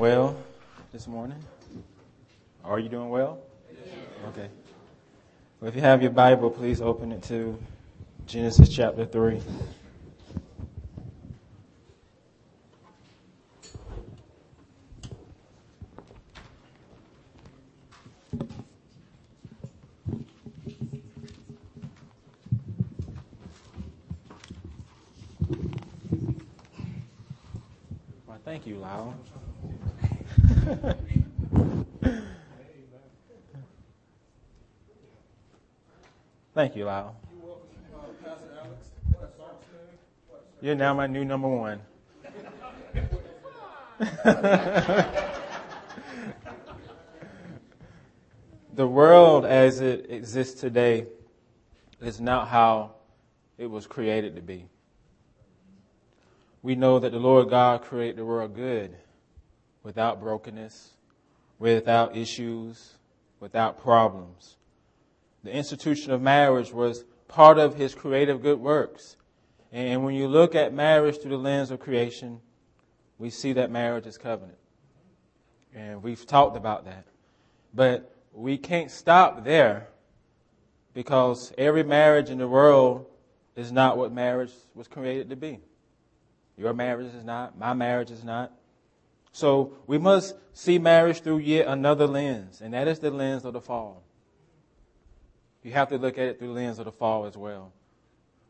well this morning? Are you doing well? Okay. Well, if you have your Bible, please open it to Genesis chapter 3. Well, thank you, Lyle. Thank you, Lyle. You're now my new number one. the world as it exists today is not how it was created to be. We know that the Lord God created the world good, without brokenness, without issues, without problems. The institution of marriage was part of his creative good works. And when you look at marriage through the lens of creation, we see that marriage is covenant. And we've talked about that. But we can't stop there because every marriage in the world is not what marriage was created to be. Your marriage is not, my marriage is not. So we must see marriage through yet another lens, and that is the lens of the fall. You have to look at it through the lens of the fall as well.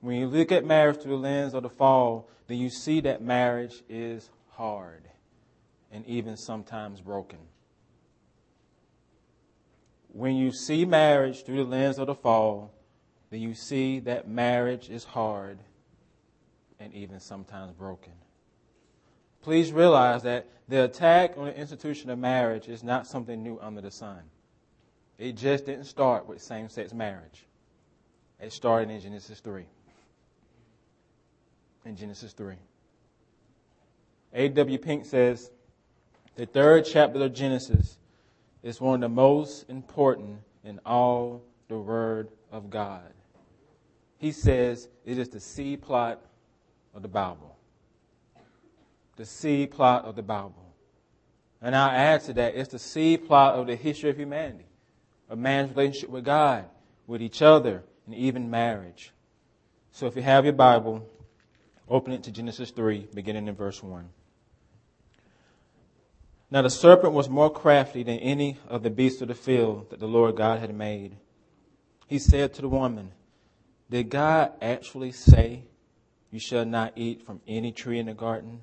When you look at marriage through the lens of the fall, then you see that marriage is hard and even sometimes broken. When you see marriage through the lens of the fall, then you see that marriage is hard and even sometimes broken. Please realize that the attack on the institution of marriage is not something new under the sun. It just didn't start with same sex marriage. It started in Genesis 3. In Genesis 3. A.W. Pink says the third chapter of Genesis is one of the most important in all the Word of God. He says it is the seed plot of the Bible. The seed plot of the Bible. And I'll add to that, it's the seed plot of the history of humanity of man's relationship with God, with each other, and even marriage. So if you have your Bible, open it to Genesis 3, beginning in verse 1. Now the serpent was more crafty than any of the beasts of the field that the Lord God had made. He said to the woman, Did God actually say, You shall not eat from any tree in the garden?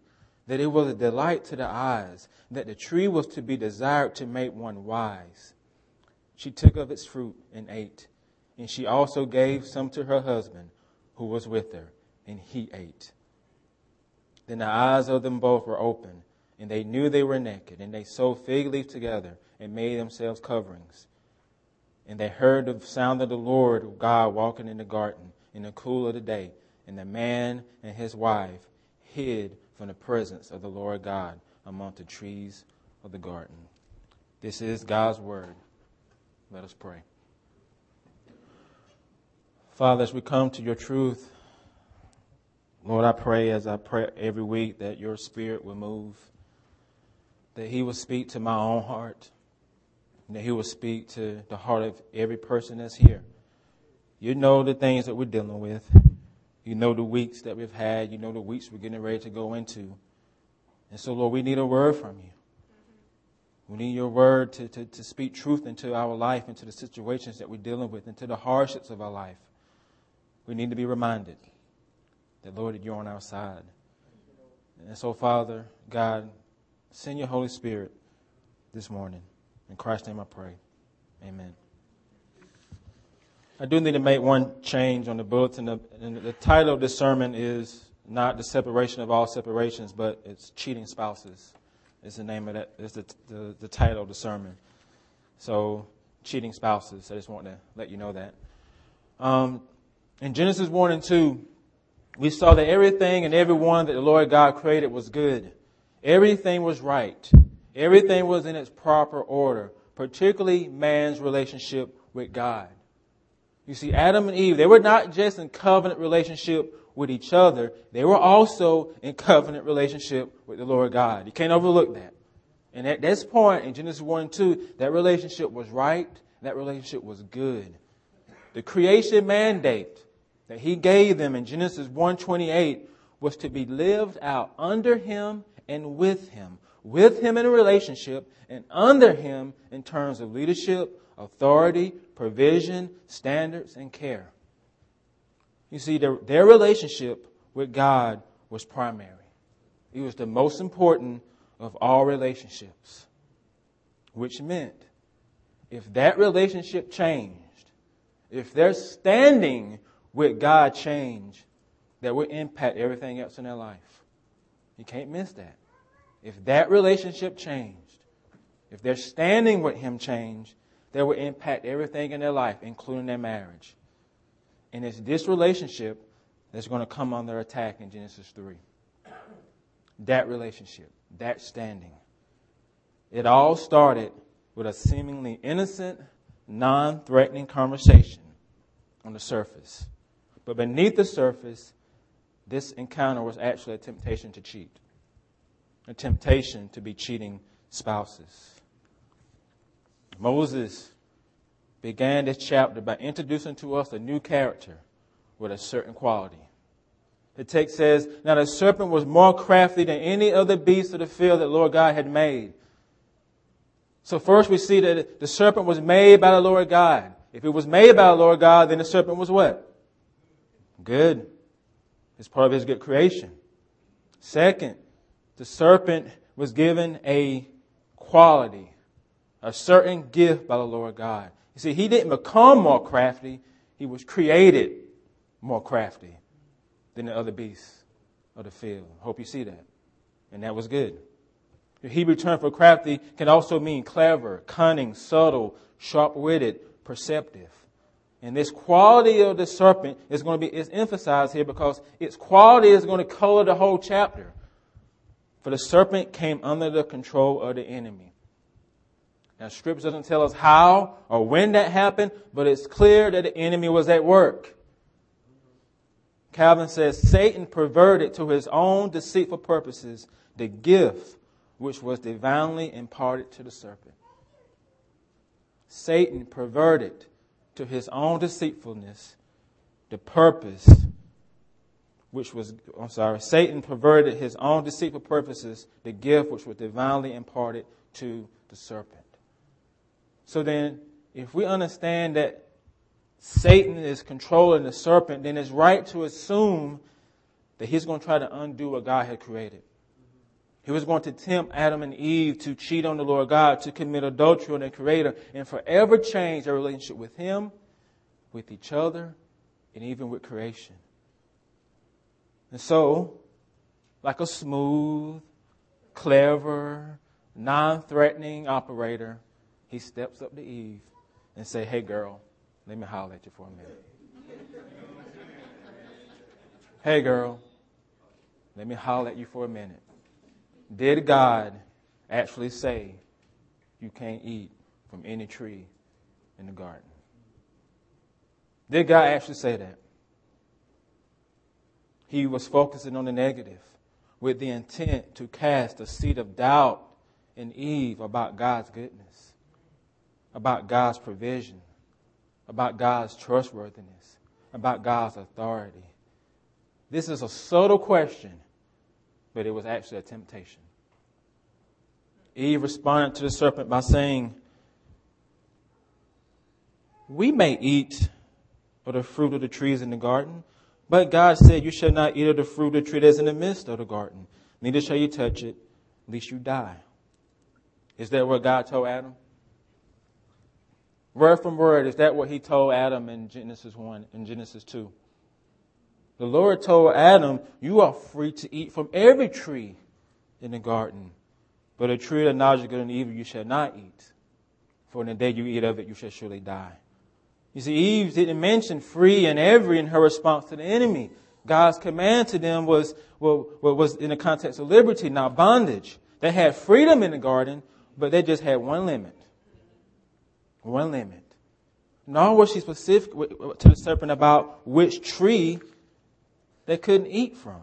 that it was a delight to the eyes, that the tree was to be desired to make one wise, she took of its fruit and ate. And she also gave some to her husband who was with her, and he ate. Then the eyes of them both were open, and they knew they were naked, and they sewed fig leaves together and made themselves coverings. And they heard the sound of the Lord God walking in the garden in the cool of the day, and the man and his wife hid from the presence of the Lord God among the trees of the garden. This is God's word. Let us pray. Father, as we come to your truth, Lord, I pray as I pray every week that your spirit will move, that he will speak to my own heart, and that he will speak to the heart of every person that's here. You know the things that we're dealing with. You know the weeks that we've had. You know the weeks we're getting ready to go into. And so, Lord, we need a word from you. We need your word to, to, to speak truth into our life, into the situations that we're dealing with, into the hardships of our life. We need to be reminded that, Lord, that you're on our side. And so, Father, God, send your Holy Spirit this morning. In Christ's name I pray. Amen. I do need to make one change on the bulletin. And the title of this sermon is not the separation of all separations, but it's cheating spouses. is the name of that, is the, the, the title of the sermon. So, cheating spouses. I just want to let you know that. Um, in Genesis 1 and 2, we saw that everything and everyone that the Lord God created was good. Everything was right. Everything was in its proper order, particularly man's relationship with God. You see, Adam and Eve, they were not just in covenant relationship with each other, they were also in covenant relationship with the Lord God. You can't overlook that. And at this point in Genesis 1 and 2, that relationship was right, that relationship was good. The creation mandate that he gave them in Genesis 1:28 was to be lived out under him and with him, with him in a relationship and under him in terms of leadership, authority, provision, standards, and care. You see, their, their relationship with God was primary. It was the most important of all relationships, which meant if that relationship changed, if their standing with God changed, that would impact everything else in their life. You can't miss that. If that relationship changed, if their standing with Him changed, that will impact everything in their life, including their marriage. And it's this relationship that's going to come under attack in Genesis 3. That relationship, that standing. It all started with a seemingly innocent, non threatening conversation on the surface. But beneath the surface, this encounter was actually a temptation to cheat, a temptation to be cheating spouses. Moses began this chapter by introducing to us a new character with a certain quality. The text says, Now the serpent was more crafty than any other beast of the field that Lord God had made. So first we see that the serpent was made by the Lord God. If it was made by the Lord God, then the serpent was what? Good. It's part of his good creation. Second, the serpent was given a quality, a certain gift by the Lord God. You see, he didn't become more crafty, he was created more crafty than the other beasts of the field. Hope you see that. And that was good. The Hebrew term for crafty can also mean clever, cunning, subtle, sharp witted, perceptive. And this quality of the serpent is going to be is emphasized here because its quality is going to color the whole chapter. For the serpent came under the control of the enemy. Now, Scripture doesn't tell us how or when that happened, but it's clear that the enemy was at work. Calvin says Satan perverted to his own deceitful purposes the gift which was divinely imparted to the serpent. Satan perverted to his own deceitfulness the purpose which was, I'm sorry, Satan perverted his own deceitful purposes, the gift which was divinely imparted to the serpent. So then, if we understand that Satan is controlling the serpent, then it's right to assume that he's going to try to undo what God had created. He was going to tempt Adam and Eve to cheat on the Lord God, to commit adultery on their Creator, and forever change their relationship with Him, with each other, and even with creation. And so, like a smooth, clever, non-threatening operator, he steps up to Eve and say, "Hey, girl, let me holler at you for a minute." hey, girl, let me holler at you for a minute. Did God actually say you can't eat from any tree in the garden? Did God actually say that? He was focusing on the negative with the intent to cast a seed of doubt in Eve about God's goodness, about God's provision, about God's trustworthiness, about God's authority. This is a subtle question but it was actually a temptation. Eve responded to the serpent by saying, We may eat of the fruit of the trees in the garden, but God said, You shall not eat of the fruit of the tree that's in the midst of the garden, neither shall you touch it, lest you die. Is that what God told Adam? Word from word, is that what he told Adam in Genesis 1 and Genesis 2? The Lord told Adam, You are free to eat from every tree in the garden, But a tree of the knowledge of good and evil you shall not eat, for in the day you eat of it you shall surely die. You see, Eve didn't mention free and every in her response to the enemy. God's command to them was, was in the context of liberty, not bondage. They had freedom in the garden, but they just had one limit. One limit. Nor was she specific to the serpent about which tree they couldn't eat from.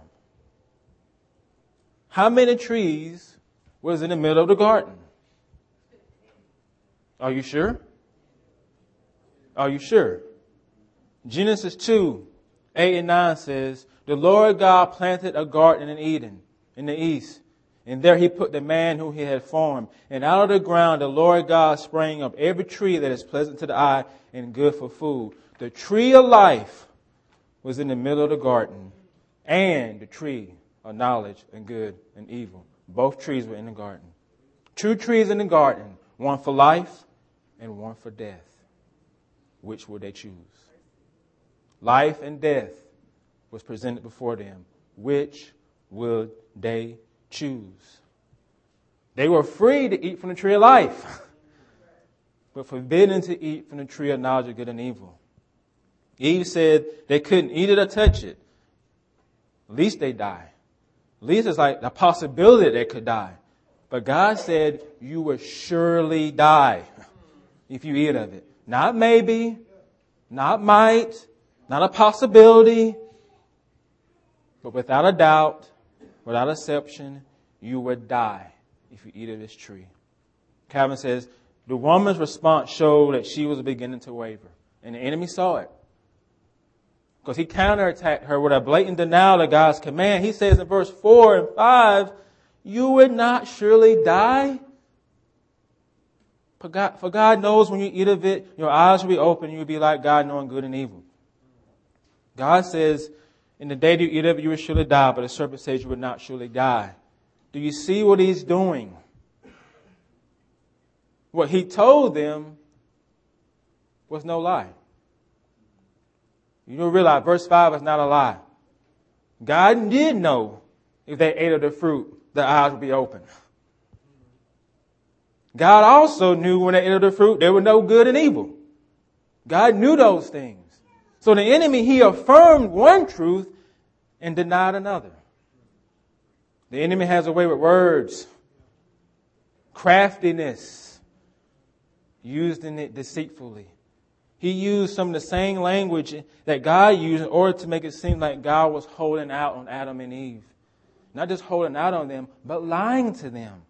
How many trees was in the middle of the garden? Are you sure? Are you sure? Genesis 2, 8 and 9 says, The Lord God planted a garden in Eden, in the east, and there he put the man whom he had formed. And out of the ground the Lord God sprang up every tree that is pleasant to the eye and good for food. The tree of life was in the middle of the garden, and the tree of knowledge and good and evil. Both trees were in the garden. Two trees in the garden, one for life and one for death. Which would they choose? Life and death was presented before them. Which would they choose? They were free to eat from the tree of life, but forbidden to eat from the tree of knowledge of good and evil. Eve said they couldn't eat it or touch it. At least they die. At least it's like the possibility they could die. But God said, you will surely die if you eat of it. Not maybe, not might, not a possibility, but without a doubt, without exception, you would die if you eat of this tree. Calvin says, the woman's response showed that she was beginning to waver. And the enemy saw it. Because he counterattacked her with a blatant denial of God's command. He says in verse 4 and 5, You would not surely die. For God, for God knows when you eat of it, your eyes will be open, you'll be like God knowing good and evil. God says, In the day that you eat of it, you will surely die, but the serpent says you will not surely die. Do you see what he's doing? What he told them was no lie. You don't realize verse 5 is not a lie. God did know if they ate of the fruit, their eyes would be open. God also knew when they ate of the fruit, there were no good and evil. God knew those things. So the enemy, he affirmed one truth and denied another. The enemy has a way with words, craftiness, used in it deceitfully. He used some of the same language that God used in order to make it seem like God was holding out on Adam and Eve. Not just holding out on them, but lying to them.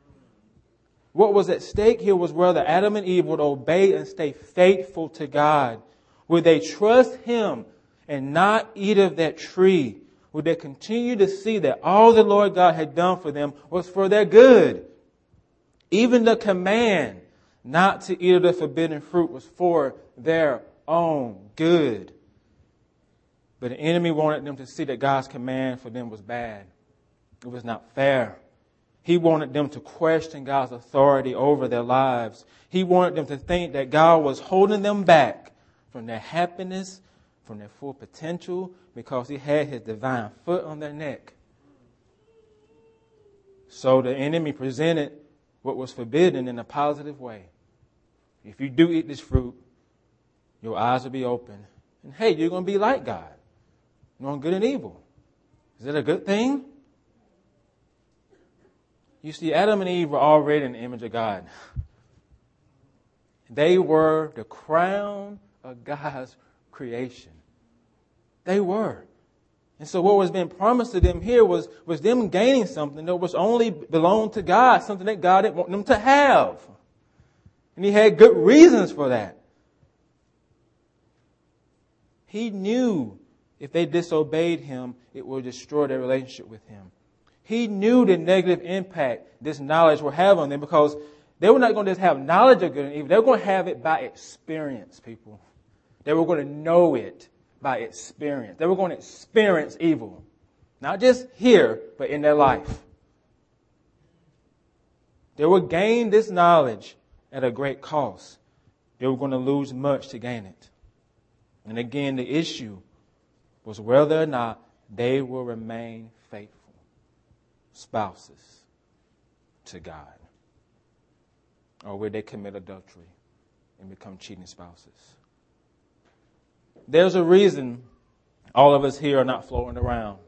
What was at stake here was whether Adam and Eve would obey and stay faithful to God. Would they trust Him and not eat of that tree? Would they continue to see that all the Lord God had done for them was for their good? Even the command not to eat of the forbidden fruit was for their own good. But the enemy wanted them to see that God's command for them was bad. It was not fair. He wanted them to question God's authority over their lives. He wanted them to think that God was holding them back from their happiness, from their full potential, because He had His divine foot on their neck. So the enemy presented what was forbidden in a positive way. If you do eat this fruit, your eyes will be open. And hey, you're going to be like God, knowing good and evil. Is that a good thing? You see, Adam and Eve were already in the image of God. They were the crown of God's creation. They were. And so what was being promised to them here was, was them gaining something that was only belonged to God, something that God didn't want them to have. And he had good reasons for that. He knew if they disobeyed him, it would destroy their relationship with him. He knew the negative impact this knowledge would have on them because they were not going to just have knowledge of good and evil. They were going to have it by experience, people. They were going to know it by experience. They were going to experience evil. Not just here, but in their life. They would gain this knowledge at a great cost. They were going to lose much to gain it. And again, the issue was whether or not they will remain faithful spouses to God. or will they commit adultery and become cheating spouses? There's a reason all of us here are not floating around.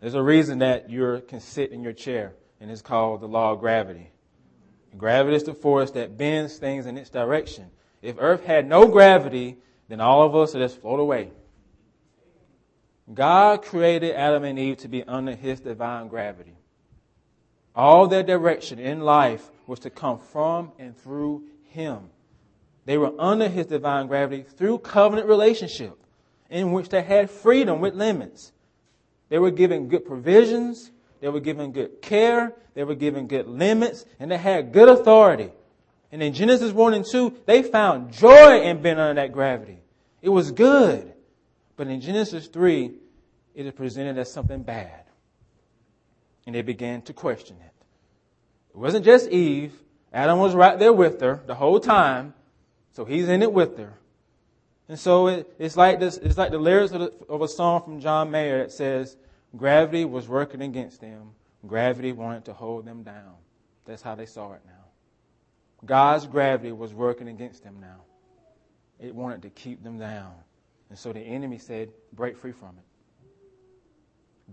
There's a reason that you can sit in your chair, and it's called the law of gravity. Gravity is the force that bends things in its direction. If Earth had no gravity, then all of us would just float away. God created Adam and Eve to be under his divine gravity. All their direction in life was to come from and through him. They were under his divine gravity through covenant relationship in which they had freedom with limits. They were given good provisions, they were given good care, they were given good limits, and they had good authority. And in Genesis 1 and 2, they found joy in being under that gravity. It was good. But in Genesis 3, it is presented as something bad. And they began to question it. It wasn't just Eve. Adam was right there with her the whole time. So he's in it with her. And so it, it's like this, it's like the lyrics of, the, of a song from John Mayer that says, gravity was working against them. Gravity wanted to hold them down. That's how they saw it now. God's gravity was working against them now. It wanted to keep them down. And so the enemy said, break free from it.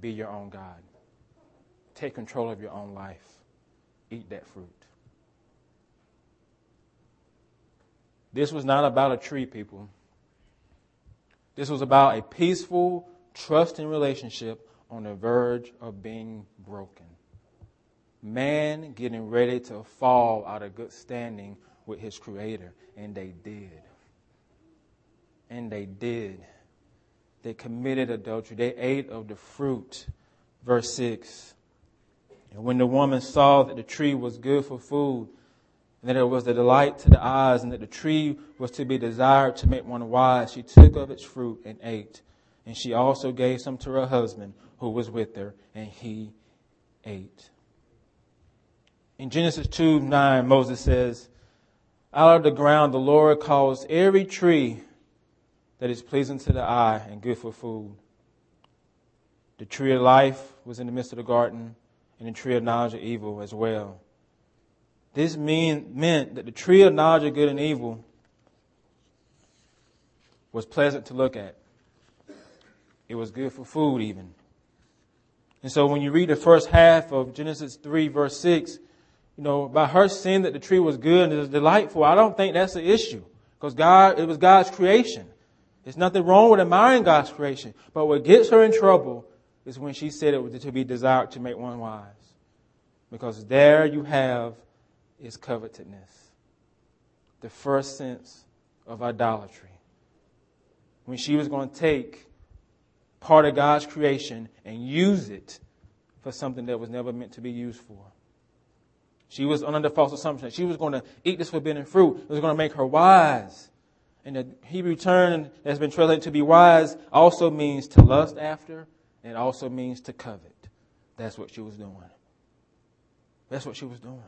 Be your own God. Take control of your own life. Eat that fruit. This was not about a tree, people. This was about a peaceful, trusting relationship on the verge of being broken. Man getting ready to fall out of good standing with his Creator. And they did. And they did. They committed adultery. They ate of the fruit. Verse 6. And when the woman saw that the tree was good for food, and that it was a delight to the eyes, and that the tree was to be desired to make one wise, she took of its fruit and ate. And she also gave some to her husband who was with her, and he ate. In Genesis 2 9, Moses says, Out of the ground the Lord caused every tree that is pleasing to the eye and good for food. The tree of life was in the midst of the garden, and the tree of knowledge of evil as well. This mean, meant that the tree of knowledge of good and evil was pleasant to look at. It was good for food, even. And so when you read the first half of Genesis 3, verse 6, you know, by her saying that the tree was good and it was delightful, I don't think that's the issue. Because God, it was God's creation. There's nothing wrong with admiring God's creation. But what gets her in trouble is when she said it was to be desired to make one wise. Because there you have is covetousness. The first sense of idolatry. When she was going to take part of God's creation and use it for something that was never meant to be used for. She was under the false assumption that she was going to eat this forbidden fruit. It was going to make her wise. And the Hebrew term that's been translated to be wise also means to lust after, and it also means to covet. That's what she was doing. That's what she was doing.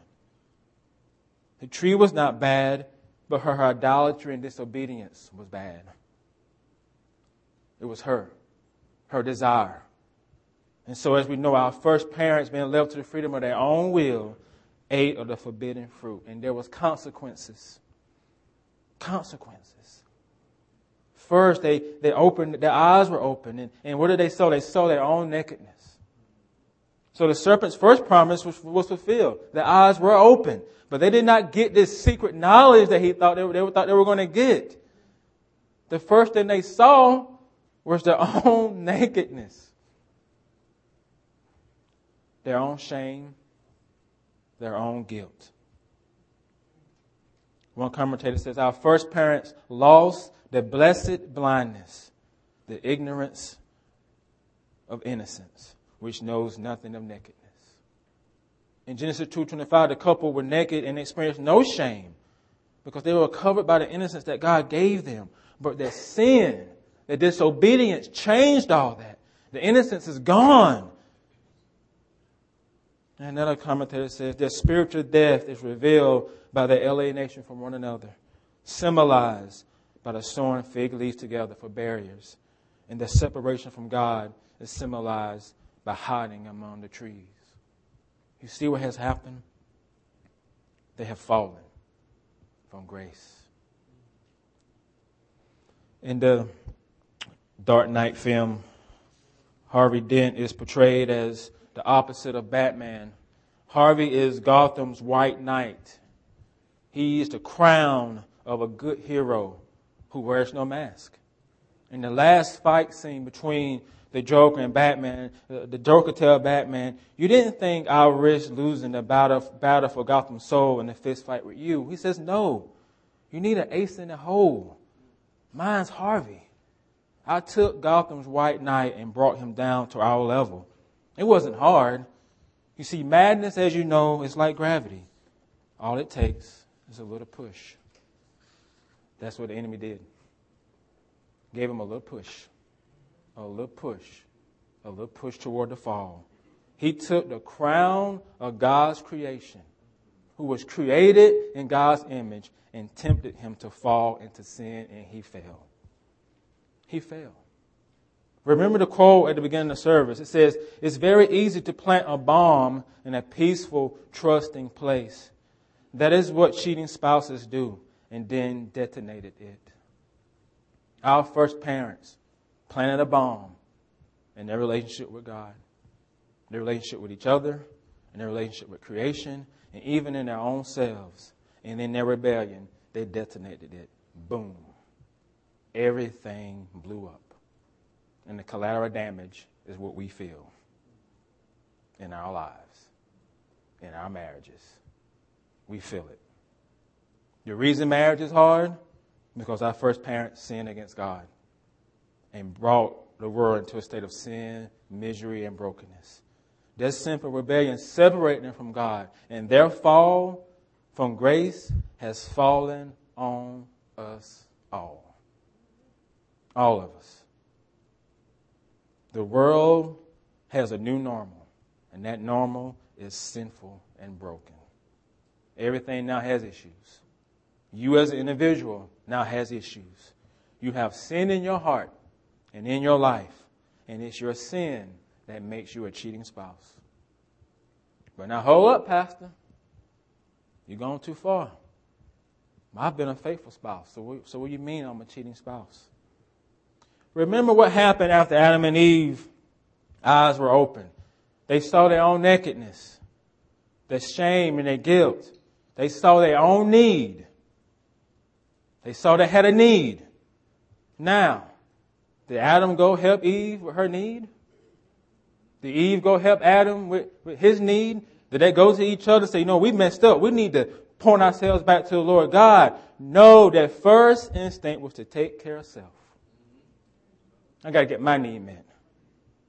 The tree was not bad, but her idolatry and disobedience was bad. It was her, her desire. And so, as we know, our first parents, being left to the freedom of their own will, ate of the forbidden fruit. And there was consequences. Consequences. First, they, they opened, their eyes were open. And, and what did they sow? They saw their own nakedness. So the serpent's first promise was, was fulfilled. Their eyes were open. But they did not get this secret knowledge that he thought they, they thought they were going to get. The first thing they saw was their own nakedness, their own shame, their own guilt. One commentator says, Our first parents lost the blessed blindness, the ignorance of innocence, which knows nothing of nakedness. In Genesis 2.25, the couple were naked and experienced no shame because they were covered by the innocence that God gave them. But their sin, their disobedience changed all that. The innocence is gone. Another commentator says their spiritual death is revealed by their alienation from one another, symbolized by the sewing fig leaves together for barriers, and their separation from God is symbolized by hiding among the trees. You see what has happened? they have fallen from grace. In the Dark Knight film, Harvey Dent is portrayed as the opposite of Batman. Harvey is Gotham's white knight. He is the crown of a good hero who wears no mask. In the last fight scene between the Joker and Batman, uh, the Joker tells Batman, You didn't think I'll risk losing the battle, battle for Gotham's soul in a fist fight with you. He says, No. You need an ace in the hole. Mine's Harvey. I took Gotham's White Knight and brought him down to our level. It wasn't hard. You see, madness, as you know, is like gravity. All it takes is a little push. That's what the enemy did. Gave him a little push, a little push, a little push toward the fall. He took the crown of God's creation, who was created in God's image, and tempted him to fall into sin, and he fell. He fell. Remember the quote at the beginning of the service. It says, It's very easy to plant a bomb in a peaceful, trusting place. That is what cheating spouses do, and then detonated it. Our first parents planted a bomb in their relationship with God, their relationship with each other, and their relationship with creation, and even in their own selves. And in their rebellion, they detonated it. Boom. Everything blew up. And the collateral damage is what we feel in our lives, in our marriages. We feel it. The reason marriage is hard because our first parents sinned against God and brought the world into a state of sin, misery, and brokenness. Their sinful rebellion separated them from God, and their fall from grace has fallen on us all. All of us. The world has a new normal, and that normal is sinful and broken. Everything now has issues. You, as an individual, now has issues. You have sin in your heart and in your life, and it's your sin that makes you a cheating spouse. But now, hold up, Pastor. You're going too far. I've been a faithful spouse. So what, so what do you mean I'm a cheating spouse? Remember what happened after Adam and Eve eyes were open. They saw their own nakedness, their shame and their guilt. They saw their own need. They saw they had a need. Now, did Adam go help Eve with her need? Did Eve go help Adam with, with his need? Did they go to each other and say, you know, we messed up. We need to point ourselves back to the Lord God? No, that first instinct was to take care of self. I got to get my need met.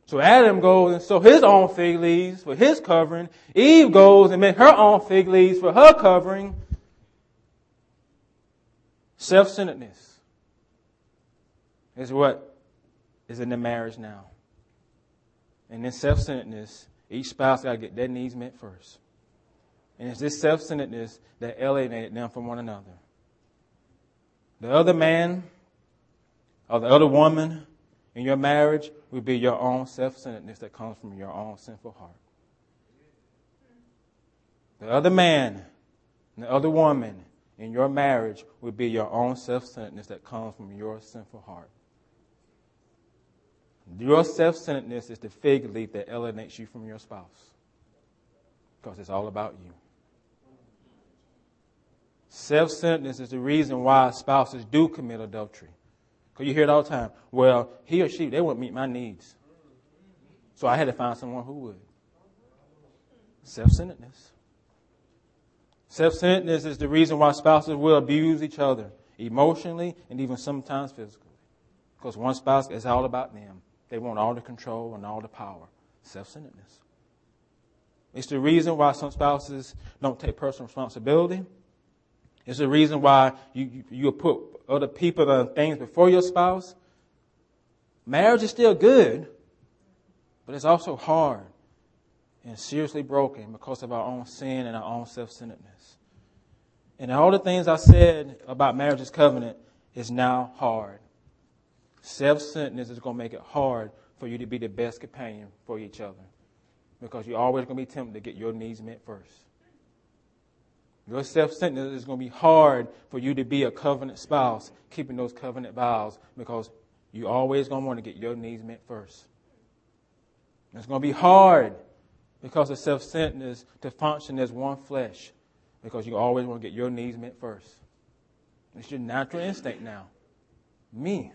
So Adam goes and sew his own fig leaves for his covering. Eve goes and makes her own fig leaves for her covering. Self-centeredness is what is in the marriage now. And in self-centeredness, each spouse got to get their needs met first. And it's this self-centeredness that alienated them from one another. The other man or the other woman in your marriage will be your own self-centeredness that comes from your own sinful heart. The other man and the other woman in your marriage will be your own self-centeredness that comes from your sinful heart. Your self-centeredness is the fig leaf that alienates you from your spouse. Because it's all about you. Self-centeredness is the reason why spouses do commit adultery. Because you hear it all the time. Well, he or she, they wouldn't meet my needs. So I had to find someone who would. Self-centeredness. Self-centeredness is the reason why spouses will abuse each other emotionally and even sometimes physically. Because one spouse is all about them. They want all the control and all the power. Self-centeredness. It's the reason why some spouses don't take personal responsibility. It's the reason why you, you, you put other people and things before your spouse. Marriage is still good, but it's also hard and seriously broken because of our own sin and our own self-centeredness. And all the things I said about marriage's covenant is now hard. Self-centeredness is going to make it hard for you to be the best companion for each other because you're always going to be tempted to get your needs met first. Your self centeredness is going to be hard for you to be a covenant spouse, keeping those covenant vows, because you're always going to want to get your needs met first. It's going to be hard because of self centeredness to function as one flesh, because you always want to get your needs met first. It's your natural instinct now. Me.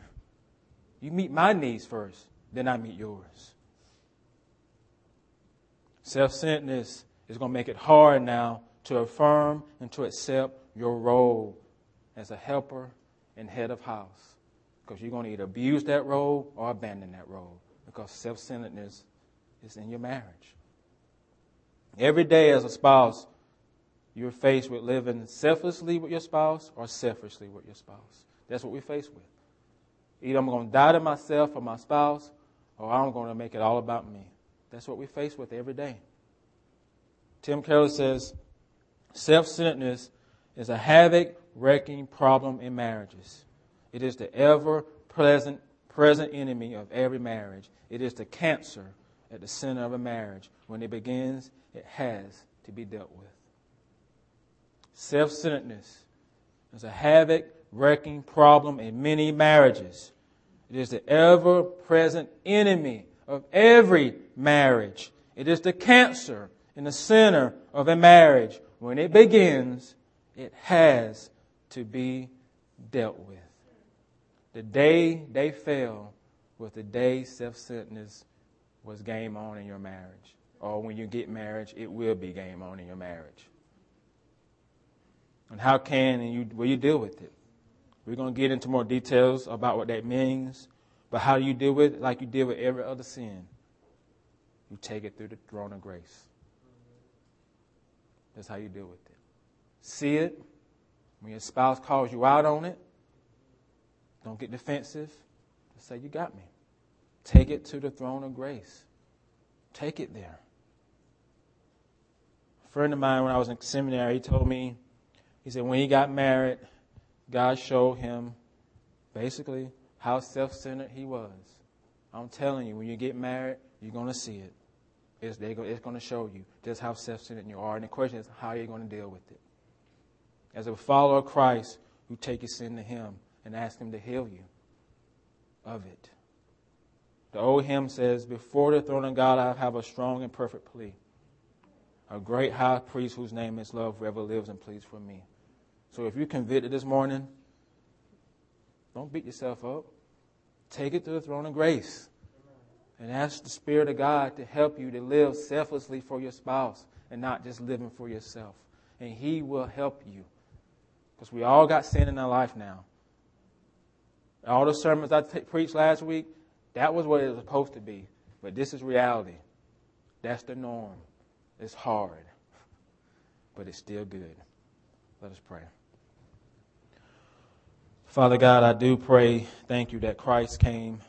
You meet my needs first, then I meet yours. Self centeredness is going to make it hard now to affirm and to accept your role as a helper and head of house. Because you're going to either abuse that role or abandon that role because self centeredness is in your marriage. Every day as a spouse, you're faced with living selflessly with your spouse or selfishly with your spouse. That's what we're faced with. Either I'm going to die to myself or my spouse, or I'm going to make it all about me. That's what we face with every day. Tim Keller says, self centeredness is a havoc wrecking problem in marriages. It is the ever present, present enemy of every marriage. It is the cancer at the center of a marriage. When it begins, it has to be dealt with. Self centeredness is a havoc wrecking problem in many marriages. It is the ever present enemy of every marriage. It is the cancer in the center of a marriage. When it begins, it has to be dealt with. The day they fell was the day self centeredness was game on in your marriage. Or when you get married, it will be game on in your marriage. And how can and you will you deal with it? We're going to get into more details about what that means. But how do you deal with it? Like you deal with every other sin. You take it through the throne of grace. That's how you deal with it. See it. When your spouse calls you out on it, don't get defensive. Just say, You got me. Take it to the throne of grace. Take it there. A friend of mine, when I was in seminary, he told me, he said, when he got married, God showed him basically how self centered he was. I'm telling you, when you get married, you're going to see it. It's, it's going to show you just how self centered you are. And the question is, how are you going to deal with it? As a follower of Christ, you take your sin to Him and ask Him to heal you of it. The old hymn says, Before the throne of God, I have a strong and perfect plea. A great high priest whose name is love forever lives and pleads for me. So if you're convicted this morning, don't beat yourself up. Take it to the throne of grace and ask the Spirit of God to help you to live selflessly for your spouse and not just living for yourself. And He will help you. Because we all got sin in our life now. All the sermons I t- preached last week, that was what it was supposed to be. But this is reality. That's the norm. It's hard, but it's still good. Let us pray. Father God, I do pray, thank you that Christ came,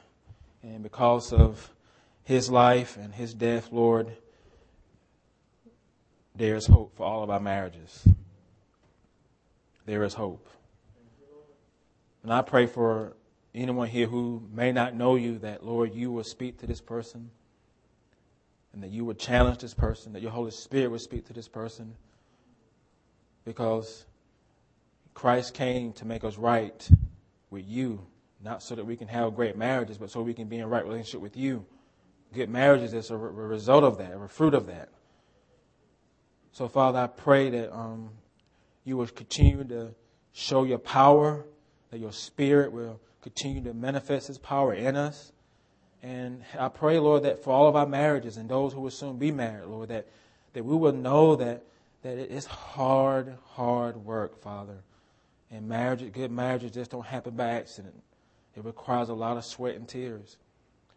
and because of his life and his death, Lord, there is hope for all of our marriages. There is hope. And I pray for anyone here who may not know you that, Lord, you will speak to this person and that you would challenge this person, that your Holy Spirit would speak to this person because Christ came to make us right with you, not so that we can have great marriages, but so we can be in right relationship with you. Good marriages is a result of that, a fruit of that. So, Father, I pray that um, you will continue to show your power, that your Spirit will continue to manifest His power in us. And I pray, Lord, that for all of our marriages and those who will soon be married, Lord, that, that we will know that, that it's hard, hard work, Father. And marriage, good marriages just don't happen by accident. It requires a lot of sweat and tears.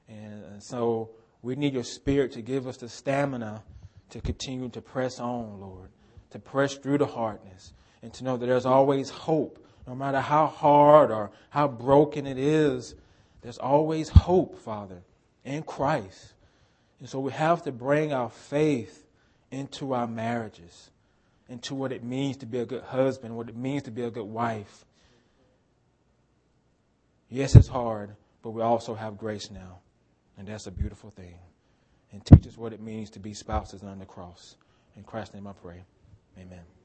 And, and so we need your spirit to give us the stamina to continue to press on, Lord, to press through the hardness, and to know that there's always hope no matter how hard or how broken it is, there's always hope, Father, in Christ. And so we have to bring our faith into our marriages, into what it means to be a good husband, what it means to be a good wife. Yes, it's hard, but we also have grace now. And that's a beautiful thing. And teach us what it means to be spouses on the cross. In Christ's name I pray. Amen.